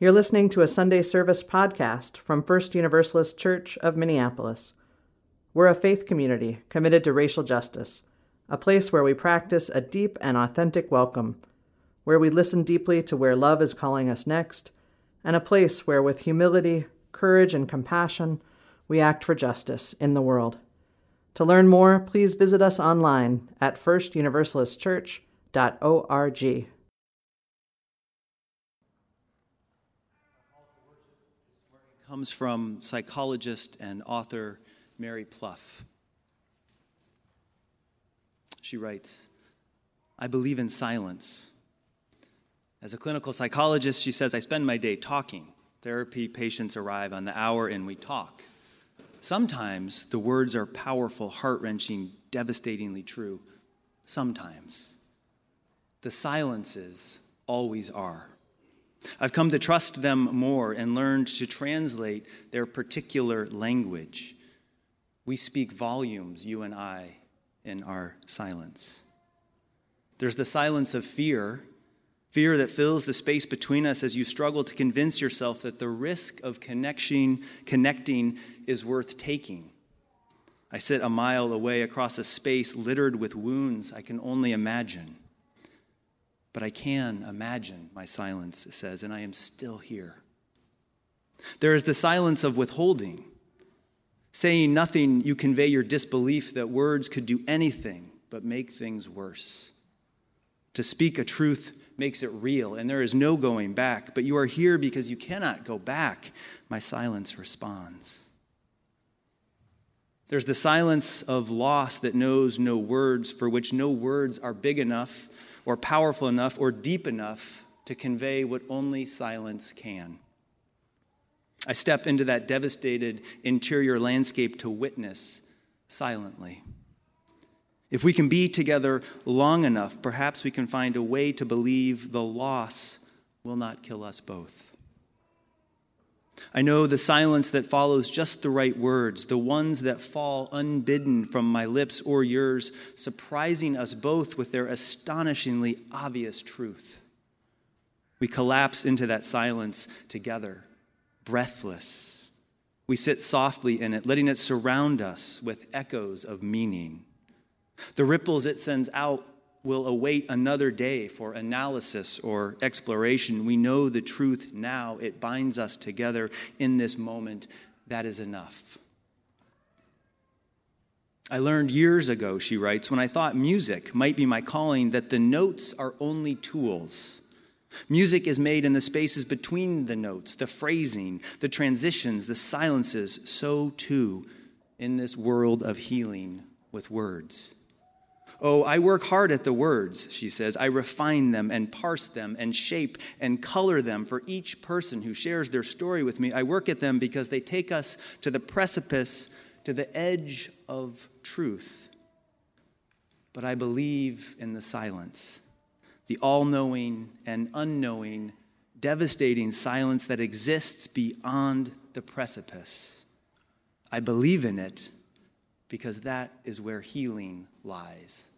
You're listening to a Sunday service podcast from First Universalist Church of Minneapolis. We're a faith community committed to racial justice, a place where we practice a deep and authentic welcome, where we listen deeply to where love is calling us next, and a place where, with humility, courage, and compassion, we act for justice in the world. To learn more, please visit us online at firstuniversalistchurch.org. comes from psychologist and author Mary Plouffe. She writes, I believe in silence. As a clinical psychologist, she says, I spend my day talking. Therapy patients arrive on the hour and we talk. Sometimes the words are powerful, heart wrenching, devastatingly true. Sometimes. The silences always are. I've come to trust them more and learned to translate their particular language. We speak volumes, you and I, in our silence. There's the silence of fear, fear that fills the space between us as you struggle to convince yourself that the risk of connection, connecting is worth taking. I sit a mile away across a space littered with wounds I can only imagine. But I can imagine, my silence says, and I am still here. There is the silence of withholding. Saying nothing, you convey your disbelief that words could do anything but make things worse. To speak a truth makes it real, and there is no going back. But you are here because you cannot go back. My silence responds. There's the silence of loss that knows no words, for which no words are big enough or powerful enough or deep enough to convey what only silence can. I step into that devastated interior landscape to witness silently. If we can be together long enough, perhaps we can find a way to believe the loss will not kill us both. I know the silence that follows just the right words, the ones that fall unbidden from my lips or yours, surprising us both with their astonishingly obvious truth. We collapse into that silence together, breathless. We sit softly in it, letting it surround us with echoes of meaning. The ripples it sends out will await another day for analysis or exploration. We know the truth now. It binds us together in this moment. That is enough. I learned years ago, she writes, when I thought music might be my calling, that the notes are only tools. Music is made in the spaces between the notes, the phrasing, the transitions, the silences. So too in this world of healing with words. Oh, I work hard at the words, she says. I refine them and parse them and shape and color them for each person who shares their story with me. I work at them because they take us to the precipice, to the edge of truth. But I believe in the silence, the all knowing and unknowing, devastating silence that exists beyond the precipice. I believe in it because that is where healing lies.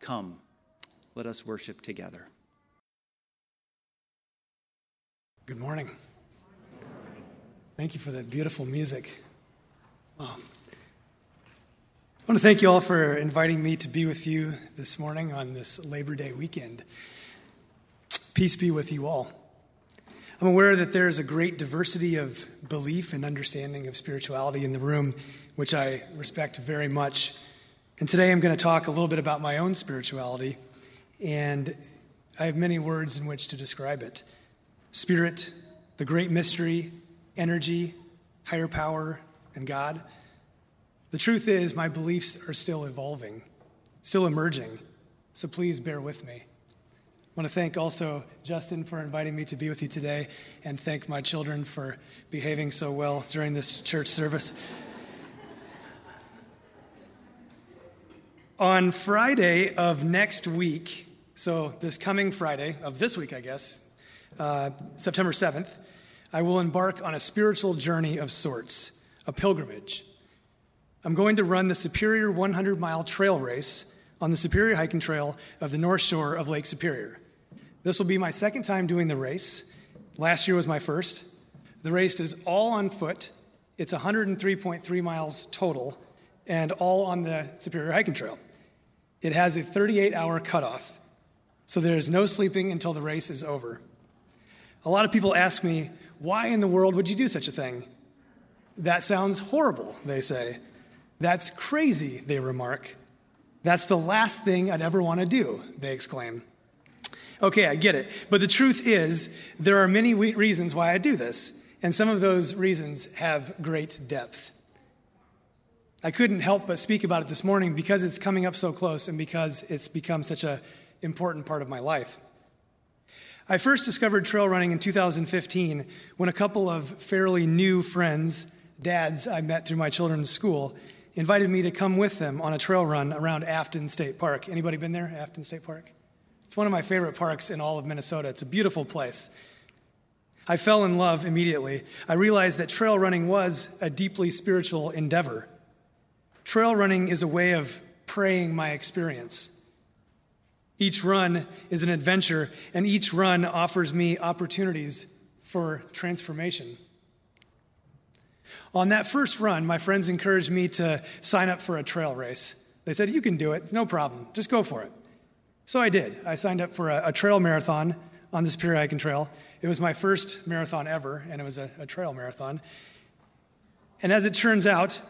Come, let us worship together. Good morning. Thank you for that beautiful music. I want to thank you all for inviting me to be with you this morning on this Labor Day weekend. Peace be with you all. I'm aware that there is a great diversity of belief and understanding of spirituality in the room, which I respect very much. And today I'm going to talk a little bit about my own spirituality, and I have many words in which to describe it spirit, the great mystery, energy, higher power, and God. The truth is, my beliefs are still evolving, still emerging, so please bear with me. I want to thank also Justin for inviting me to be with you today and thank my children for behaving so well during this church service. On Friday of next week, so this coming Friday of this week, I guess, uh, September 7th, I will embark on a spiritual journey of sorts, a pilgrimage. I'm going to run the Superior 100 mile trail race on the Superior Hiking Trail of the North Shore of Lake Superior. This will be my second time doing the race. Last year was my first. The race is all on foot. It's 103.3 miles total and all on the Superior Hiking Trail. It has a 38 hour cutoff, so there is no sleeping until the race is over. A lot of people ask me, why in the world would you do such a thing? That sounds horrible, they say. That's crazy, they remark. That's the last thing I'd ever want to do, they exclaim. Okay, I get it. But the truth is, there are many reasons why I do this, and some of those reasons have great depth. I couldn't help but speak about it this morning because it's coming up so close and because it's become such an important part of my life. I first discovered trail running in 2015 when a couple of fairly new friends, dads I met through my children's school, invited me to come with them on a trail run around Afton State Park. Anybody been there, Afton State Park? It's one of my favorite parks in all of Minnesota. It's a beautiful place. I fell in love immediately. I realized that trail running was a deeply spiritual endeavor. Trail running is a way of praying my experience. Each run is an adventure, and each run offers me opportunities for transformation. On that first run, my friends encouraged me to sign up for a trail race. They said, You can do it, it's no problem, just go for it. So I did. I signed up for a, a trail marathon on the Superior Trail. It was my first marathon ever, and it was a, a trail marathon. And as it turns out,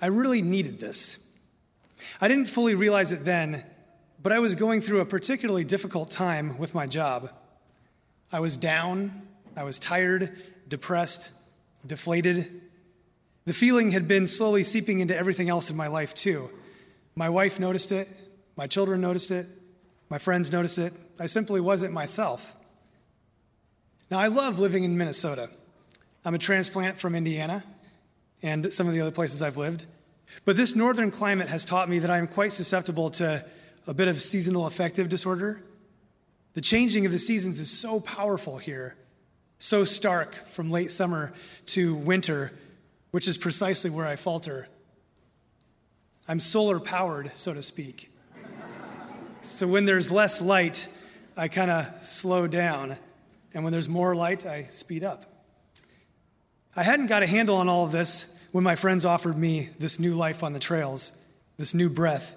I really needed this. I didn't fully realize it then, but I was going through a particularly difficult time with my job. I was down, I was tired, depressed, deflated. The feeling had been slowly seeping into everything else in my life, too. My wife noticed it, my children noticed it, my friends noticed it. I simply wasn't myself. Now, I love living in Minnesota. I'm a transplant from Indiana and some of the other places I've lived. But this northern climate has taught me that I am quite susceptible to a bit of seasonal affective disorder. The changing of the seasons is so powerful here, so stark from late summer to winter, which is precisely where I falter. I'm solar powered, so to speak. so when there's less light, I kind of slow down. And when there's more light, I speed up. I hadn't got a handle on all of this when my friends offered me this new life on the trails, this new breath.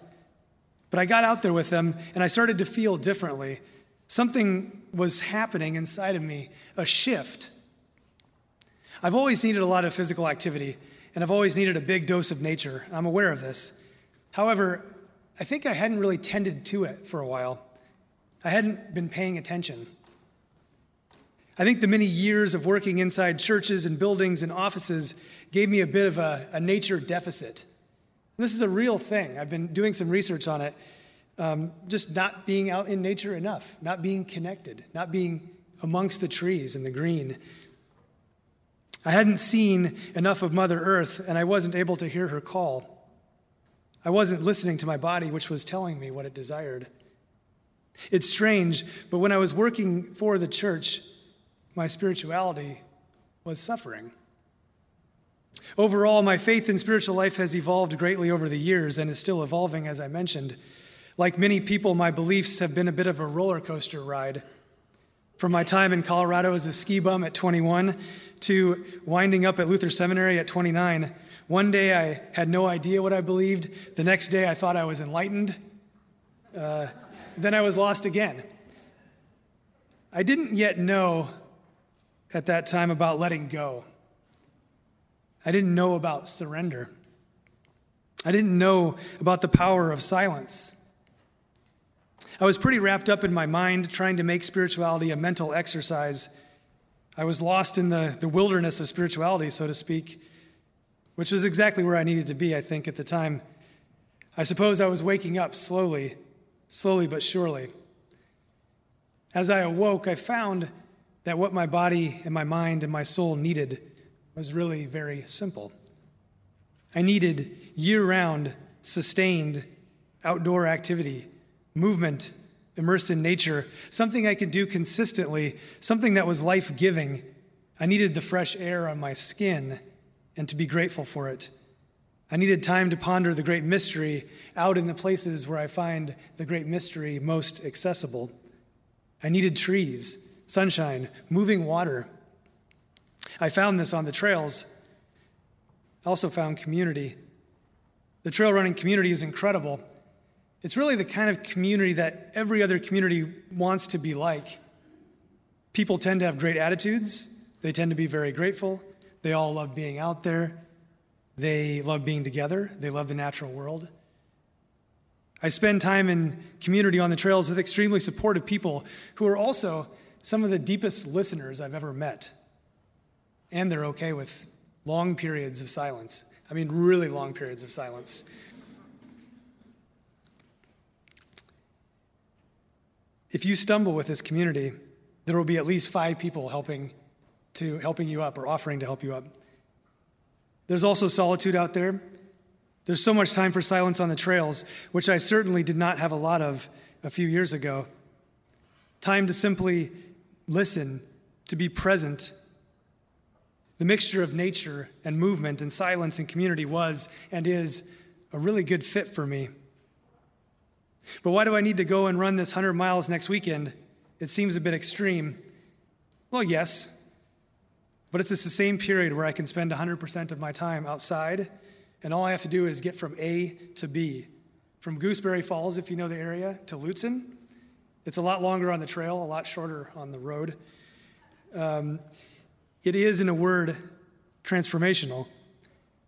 But I got out there with them and I started to feel differently. Something was happening inside of me, a shift. I've always needed a lot of physical activity, and I've always needed a big dose of nature. I'm aware of this. However, I think I hadn't really tended to it for a while. I hadn't been paying attention. I think the many years of working inside churches and buildings and offices gave me a bit of a, a nature deficit. And this is a real thing. I've been doing some research on it. Um, just not being out in nature enough, not being connected, not being amongst the trees and the green. I hadn't seen enough of Mother Earth, and I wasn't able to hear her call. I wasn't listening to my body, which was telling me what it desired. It's strange, but when I was working for the church, my spirituality was suffering. Overall, my faith in spiritual life has evolved greatly over the years and is still evolving, as I mentioned. Like many people, my beliefs have been a bit of a roller coaster ride. From my time in Colorado as a ski bum at 21 to winding up at Luther Seminary at 29, one day I had no idea what I believed. The next day I thought I was enlightened. Uh, then I was lost again. I didn't yet know at that time about letting go. I didn't know about surrender. I didn't know about the power of silence. I was pretty wrapped up in my mind trying to make spirituality a mental exercise. I was lost in the, the wilderness of spirituality, so to speak, which was exactly where I needed to be, I think, at the time. I suppose I was waking up slowly, slowly but surely. As I awoke, I found that what my body and my mind and my soul needed was really very simple. I needed year round, sustained outdoor activity, movement, immersed in nature, something I could do consistently, something that was life giving. I needed the fresh air on my skin and to be grateful for it. I needed time to ponder the great mystery out in the places where I find the great mystery most accessible. I needed trees sunshine, moving water. I found this on the trails. I also found community. The trail running community is incredible. It's really the kind of community that every other community wants to be like. People tend to have great attitudes, they tend to be very grateful, they all love being out there, they love being together, they love the natural world. I spend time in community on the trails with extremely supportive people who are also some of the deepest listeners I've ever met. And they're okay with long periods of silence. I mean, really long periods of silence. If you stumble with this community, there will be at least five people helping to helping you up or offering to help you up. There's also solitude out there. There's so much time for silence on the trails, which I certainly did not have a lot of a few years ago. Time to simply listen, to be present. The mixture of nature and movement and silence and community was and is a really good fit for me. But why do I need to go and run this 100 miles next weekend? It seems a bit extreme. Well, yes, but it's a sustained period where I can spend 100% of my time outside, and all I have to do is get from A to B. From Gooseberry Falls, if you know the area, to Lutsen. It's a lot longer on the trail, a lot shorter on the road. Um, it is, in a word, transformational,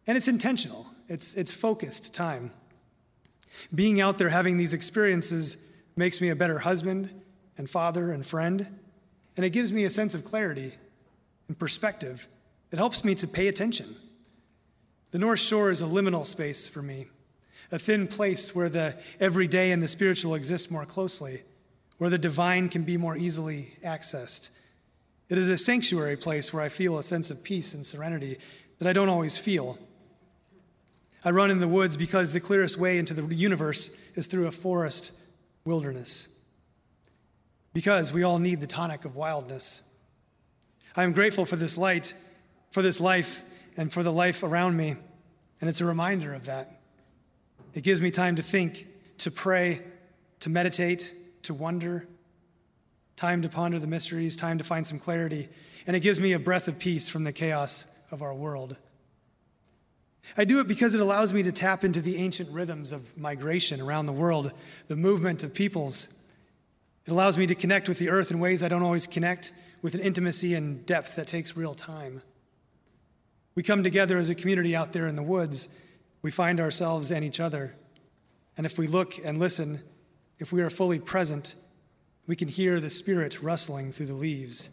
and it's intentional, it's, it's focused time. Being out there having these experiences makes me a better husband and father and friend, and it gives me a sense of clarity and perspective. It helps me to pay attention. The North Shore is a liminal space for me, a thin place where the everyday and the spiritual exist more closely, where the divine can be more easily accessed. It is a sanctuary place where I feel a sense of peace and serenity that I don't always feel I run in the woods because the clearest way into the universe is through a forest wilderness. Because we all need the tonic of wildness. I am grateful for this light, for this life, and for the life around me, and it's a reminder of that. It gives me time to think, to pray, to meditate, to wonder, time to ponder the mysteries, time to find some clarity, and it gives me a breath of peace from the chaos of our world. I do it because it allows me to tap into the ancient rhythms of migration around the world, the movement of peoples. It allows me to connect with the earth in ways I don't always connect, with an intimacy and depth that takes real time. We come together as a community out there in the woods. We find ourselves and each other. And if we look and listen, if we are fully present, we can hear the Spirit rustling through the leaves.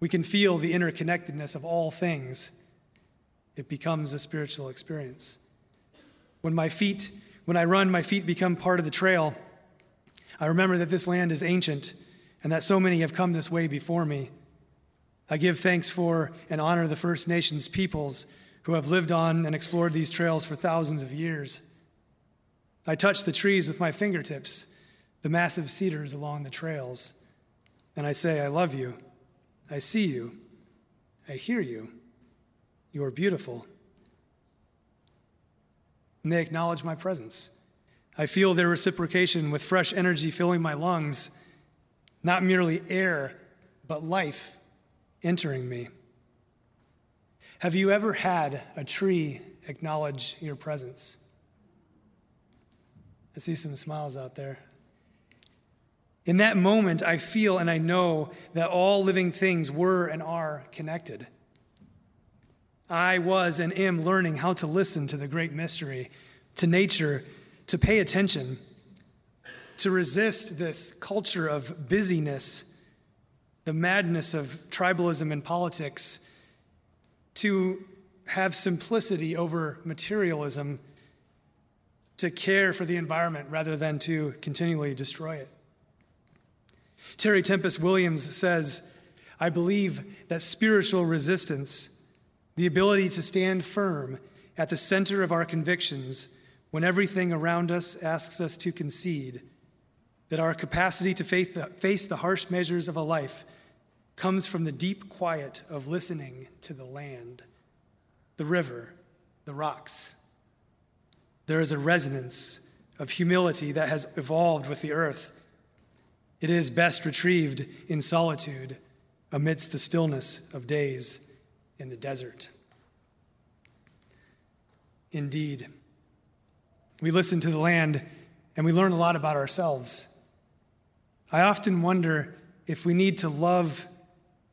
We can feel the interconnectedness of all things it becomes a spiritual experience. When my feet, when I run, my feet become part of the trail. I remember that this land is ancient and that so many have come this way before me. I give thanks for and honor the First Nations peoples who have lived on and explored these trails for thousands of years. I touch the trees with my fingertips, the massive cedars along the trails, and I say, I love you. I see you. I hear you. You are beautiful. And they acknowledge my presence. I feel their reciprocation with fresh energy filling my lungs, not merely air, but life entering me. Have you ever had a tree acknowledge your presence? I see some smiles out there. In that moment, I feel and I know that all living things were and are connected. I was and am learning how to listen to the great mystery, to nature, to pay attention, to resist this culture of busyness, the madness of tribalism and politics, to have simplicity over materialism, to care for the environment rather than to continually destroy it. Terry Tempest Williams says, I believe that spiritual resistance the ability to stand firm at the center of our convictions when everything around us asks us to concede, that our capacity to face the harsh measures of a life comes from the deep quiet of listening to the land, the river, the rocks. There is a resonance of humility that has evolved with the earth. It is best retrieved in solitude amidst the stillness of days in the desert. Indeed, we listen to the land and we learn a lot about ourselves. I often wonder if we need to love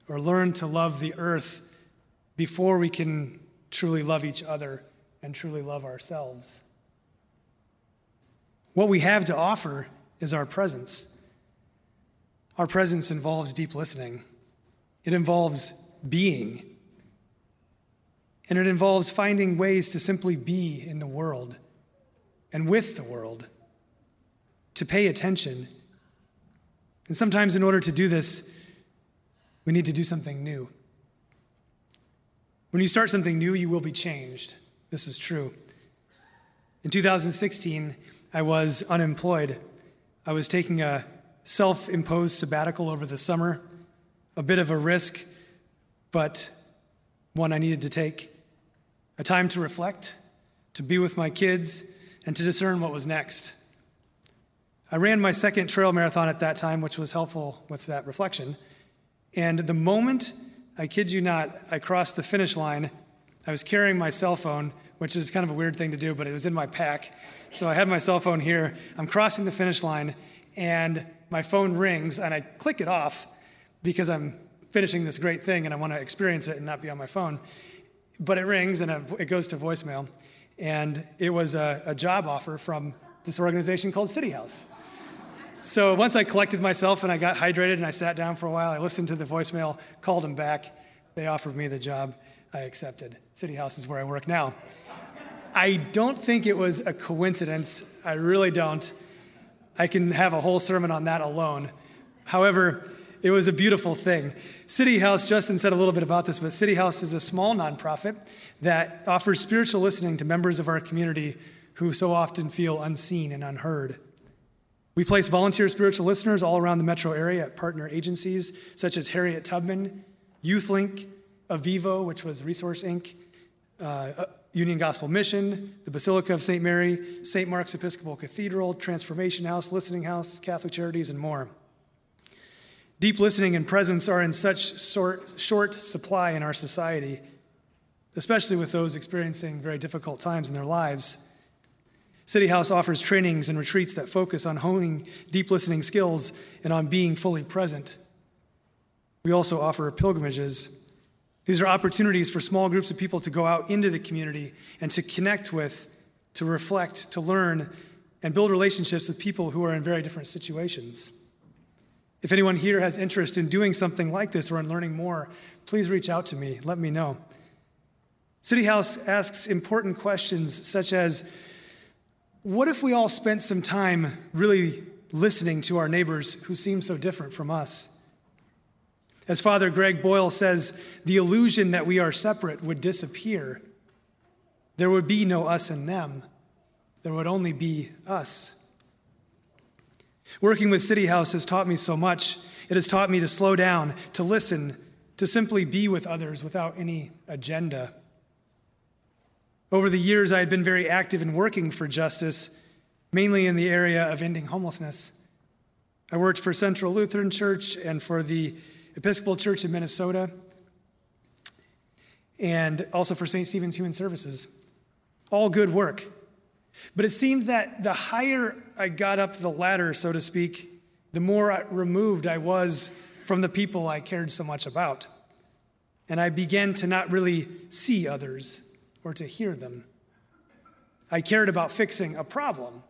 or learn to love the earth before we can truly love each other and truly love ourselves. What we have to offer is our presence. Our presence involves deep listening, it involves being, and it involves finding ways to simply be in the world and with the world, to pay attention. And sometimes, in order to do this, we need to do something new. When you start something new, you will be changed. This is true. In 2016, I was unemployed. I was taking a self imposed sabbatical over the summer, a bit of a risk, but one I needed to take. A time to reflect, to be with my kids, and to discern what was next. I ran my second trail marathon at that time, which was helpful with that reflection. And the moment, I kid you not, I crossed the finish line, I was carrying my cell phone, which is kind of a weird thing to do, but it was in my pack. So I had my cell phone here. I'm crossing the finish line, and my phone rings, and I click it off because I'm finishing this great thing and I want to experience it and not be on my phone. But it rings and it goes to voicemail. And it was a, a job offer from this organization called City House. So once I collected myself and I got hydrated and I sat down for a while, I listened to the voicemail, called them back. They offered me the job. I accepted. City House is where I work now. I don't think it was a coincidence. I really don't. I can have a whole sermon on that alone. However, it was a beautiful thing. City House, Justin said a little bit about this, but City House is a small nonprofit that offers spiritual listening to members of our community who so often feel unseen and unheard. We place volunteer spiritual listeners all around the metro area at partner agencies such as Harriet Tubman, YouthLink, Avivo, which was Resource Inc., uh, Union Gospel Mission, the Basilica of St. Mary, St. Mark's Episcopal Cathedral, Transformation House, Listening House, Catholic Charities, and more. Deep listening and presence are in such short, supply in our society, especially with those experiencing very difficult times in their lives. City House offers trainings and retreats that focus on honing deep listening skills and on being fully present. We also offer pilgrimages. These are opportunities for small groups of people to go out into the community and to connect with, to reflect, to learn, and build relationships with people who are in very different situations. If anyone here has interest in doing something like this or in learning more, please reach out to me. Let me know. City House asks important questions such as What if we all spent some time really listening to our neighbors who seem so different from us? As Father Greg Boyle says, the illusion that we are separate would disappear. There would be no us and them, there would only be us. Working with City House has taught me so much. It has taught me to slow down, to listen, to simply be with others without any agenda. Over the years, I had been very active in working for justice, mainly in the area of ending homelessness. I worked for Central Lutheran Church and for the Episcopal Church in Minnesota, and also for St. Stephen's Human Services. All good work. But it seemed that the higher I got up the ladder, so to speak, the more removed I was from the people I cared so much about. And I began to not really see others or to hear them. I cared about fixing a problem.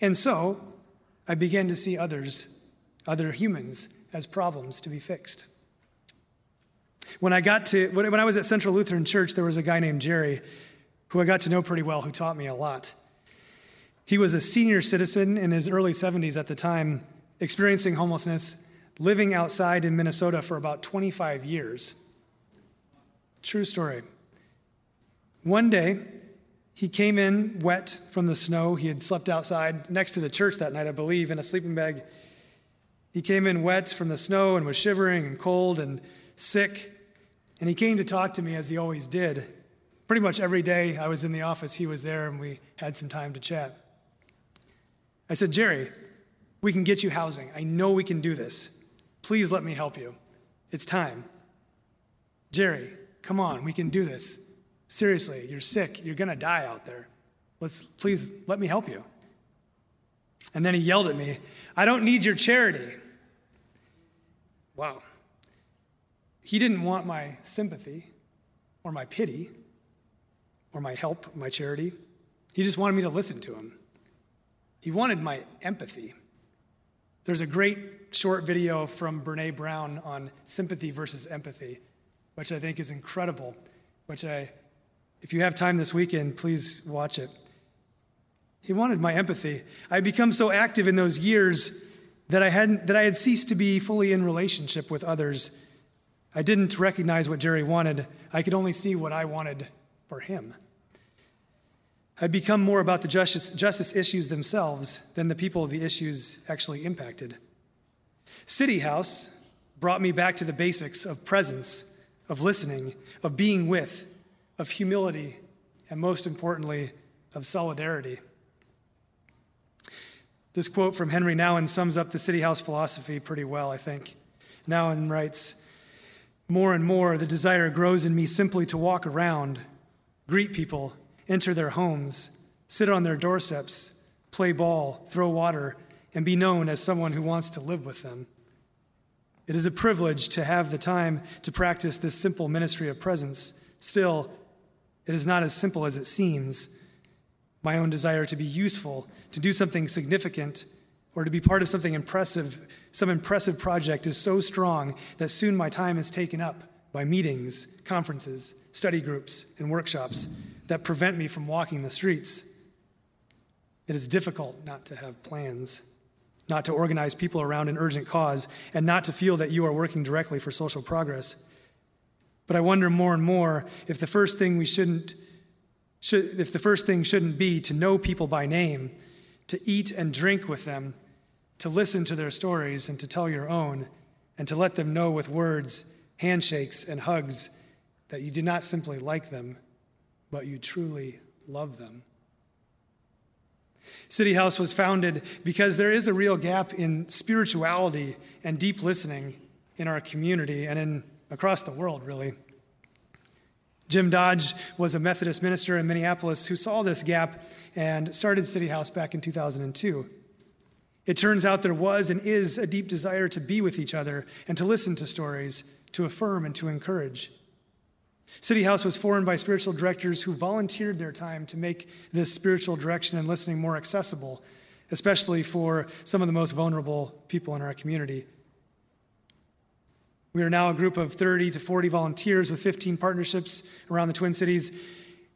And so I began to see others, other humans, as problems to be fixed. When I got to when I was at Central Lutheran Church, there was a guy named Jerry who I got to know pretty well, who taught me a lot. He was a senior citizen in his early 70s at the time, experiencing homelessness, living outside in Minnesota for about 25 years. True story. One day, he came in wet from the snow. He had slept outside next to the church that night, I believe, in a sleeping bag. He came in wet from the snow and was shivering and cold and sick. And he came to talk to me as he always did pretty much every day I was in the office, he was there and we had some time to chat. I said, Jerry, we can get you housing. I know we can do this. Please let me help you. It's time. Jerry, come on, we can do this. Seriously, you're sick. You're going to die out there. Let's please let me help you. And then he yelled at me, I don't need your charity. Wow. He didn't want my sympathy or my pity or my help, my charity. He just wanted me to listen to him. He wanted my empathy. There's a great short video from Brene Brown on sympathy versus empathy, which I think is incredible, which I, if you have time this weekend, please watch it. He wanted my empathy. I had become so active in those years that I, hadn't, that I had ceased to be fully in relationship with others. I didn't recognize what Jerry wanted. I could only see what I wanted for him. I'd become more about the justice, justice issues themselves than the people the issues actually impacted. City House brought me back to the basics of presence, of listening, of being with, of humility, and most importantly, of solidarity. This quote from Henri Nouwen sums up the City House philosophy pretty well, I think. Nouwen writes More and more, the desire grows in me simply to walk around, greet people, enter their homes, sit on their doorsteps, play ball, throw water, and be known as someone who wants to live with them. It is a privilege to have the time to practice this simple ministry of presence. Still, it is not as simple as it seems. My own desire to be useful, to do something significant, or to be part of something impressive, some impressive project is so strong that soon my time is taken up by meetings, conferences, study groups, and workshops that prevent me from walking the streets. It is difficult not to have plans, not to organize people around an urgent cause, and not to feel that you are working directly for social progress. But I wonder more and more if the first thing we shouldn't should, if the first thing shouldn't be to know people by name, to eat and drink with them, to listen to their stories and to tell your own, and to let them know with words, handshakes, and hugs that you do not simply like them, but you truly love them. City House was founded because there is a real gap in spirituality and deep listening in our community and in across the world, really. Jim Dodge was a Methodist minister in Minneapolis who saw this gap and started City House back in 2002. It turns out there was and is a deep desire to be with each other and to listen to stories, to affirm and to encourage. City House was formed by spiritual directors who volunteered their time to make this spiritual direction and listening more accessible, especially for some of the most vulnerable people in our community. We are now a group of 30 to 40 volunteers with 15 partnerships around the Twin Cities,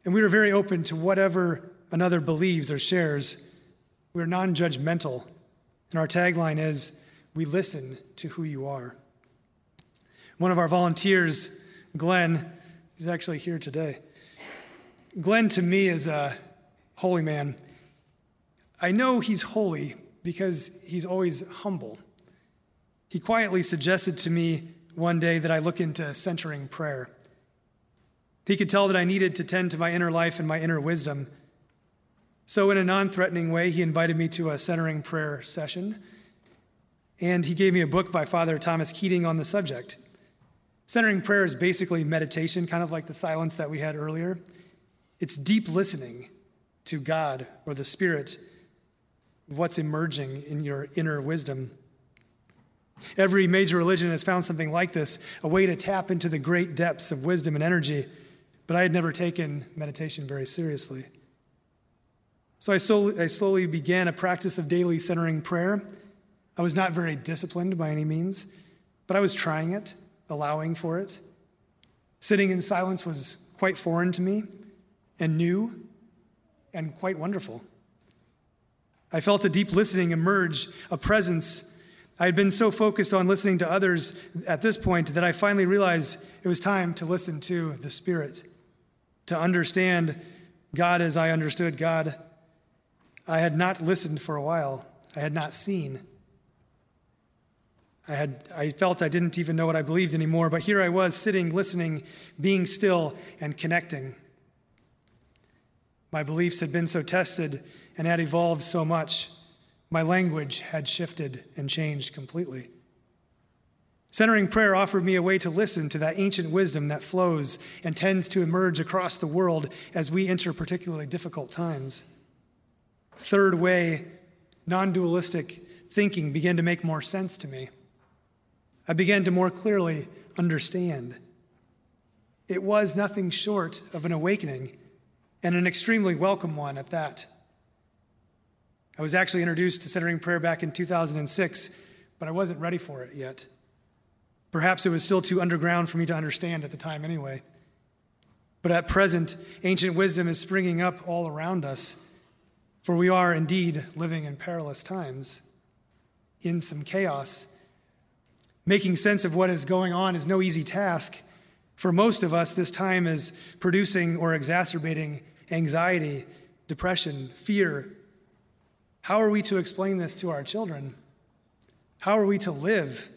and we are very open to whatever another believes or shares. We are non judgmental, and our tagline is We listen to who you are. One of our volunteers, Glenn, is actually here today. Glenn, to me, is a holy man. I know he's holy because he's always humble. He quietly suggested to me one day that I look into centering prayer. He could tell that I needed to tend to my inner life and my inner wisdom. So, in a non threatening way, he invited me to a centering prayer session. And he gave me a book by Father Thomas Keating on the subject. Centering prayer is basically meditation, kind of like the silence that we had earlier. It's deep listening to God or the Spirit, what's emerging in your inner wisdom. Every major religion has found something like this, a way to tap into the great depths of wisdom and energy, but I had never taken meditation very seriously. So I slowly, I slowly began a practice of daily centering prayer. I was not very disciplined by any means, but I was trying it allowing for it. Sitting in silence was quite foreign to me and new and quite wonderful. I felt a deep listening emerge, a presence. I had been so focused on listening to others at this point that I finally realized it was time to listen to the Spirit, to understand God as I understood God. I had not listened for a while, I had not seen. I, had, I felt I didn't even know what I believed anymore, but here I was sitting, listening, being still, and connecting. My beliefs had been so tested and had evolved so much. My language had shifted and changed completely. Centering prayer offered me a way to listen to that ancient wisdom that flows and tends to emerge across the world as we enter particularly difficult times. Third way, non dualistic thinking began to make more sense to me. I began to more clearly understand. It was nothing short of an awakening, and an extremely welcome one at that. I was actually introduced to centering prayer back in 2006, but I wasn't ready for it yet. Perhaps it was still too underground for me to understand at the time, anyway. But at present, ancient wisdom is springing up all around us, for we are indeed living in perilous times, in some chaos. Making sense of what is going on is no easy task. For most of us, this time is producing or exacerbating anxiety, depression, fear. How are we to explain this to our children? How are we to live?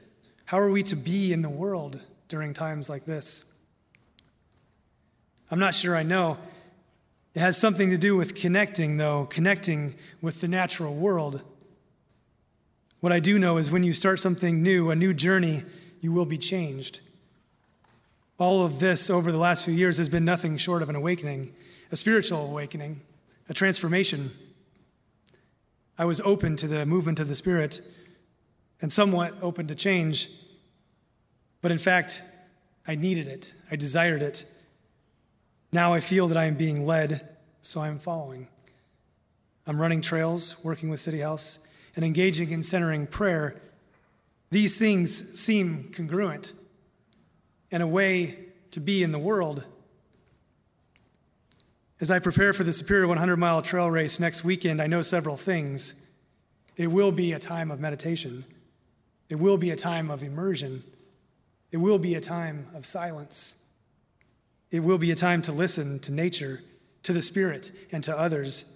How are we to be in the world during times like this? I'm not sure I know. It has something to do with connecting, though, connecting with the natural world. What I do know is when you start something new, a new journey, you will be changed. All of this over the last few years has been nothing short of an awakening, a spiritual awakening, a transformation. I was open to the movement of the Spirit and somewhat open to change. But in fact, I needed it, I desired it. Now I feel that I am being led, so I'm following. I'm running trails, working with City House, and engaging in centering prayer. These things seem congruent and a way to be in the world. As I prepare for the Superior 100 mile trail race next weekend, I know several things. It will be a time of meditation. It will be a time of immersion. It will be a time of silence. It will be a time to listen to nature, to the Spirit, and to others.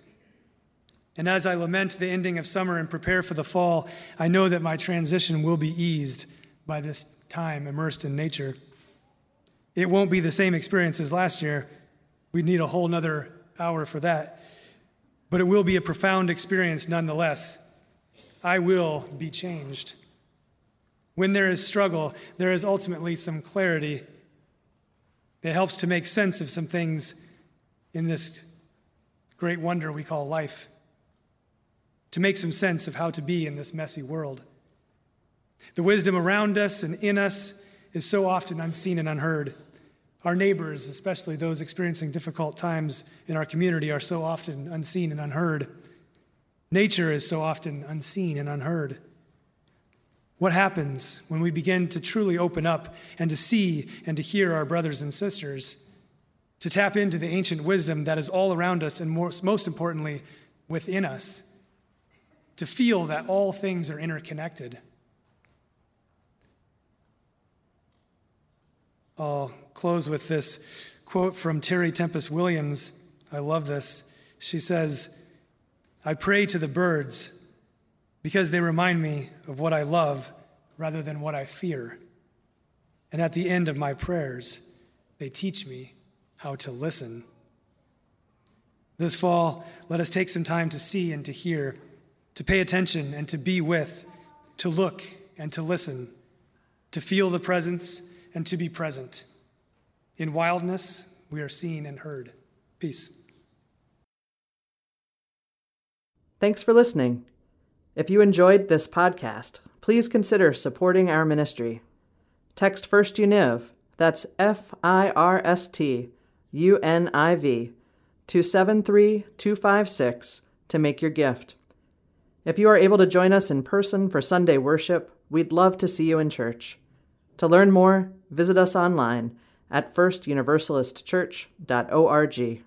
And as I lament the ending of summer and prepare for the fall, I know that my transition will be eased by this time immersed in nature. It won't be the same experience as last year. We'd need a whole nother hour for that. But it will be a profound experience nonetheless. I will be changed. When there is struggle, there is ultimately some clarity that helps to make sense of some things in this great wonder we call life, to make some sense of how to be in this messy world. The wisdom around us and in us is so often unseen and unheard. Our neighbors, especially those experiencing difficult times in our community, are so often unseen and unheard. Nature is so often unseen and unheard. What happens when we begin to truly open up and to see and to hear our brothers and sisters, to tap into the ancient wisdom that is all around us and most, most importantly, within us, to feel that all things are interconnected? I'll close with this quote from Terry Tempest Williams. I love this. She says, I pray to the birds because they remind me of what I love rather than what I fear. And at the end of my prayers, they teach me how to listen. This fall, let us take some time to see and to hear, to pay attention and to be with, to look and to listen, to feel the presence and to be present. In wildness, we are seen and heard. Peace. Thanks for listening. If you enjoyed this podcast, please consider supporting our ministry. Text First Univ, that's F I R S T U N I V, to 73256 to make your gift. If you are able to join us in person for Sunday worship, we'd love to see you in church. To learn more, visit us online at firstuniversalistchurch.org.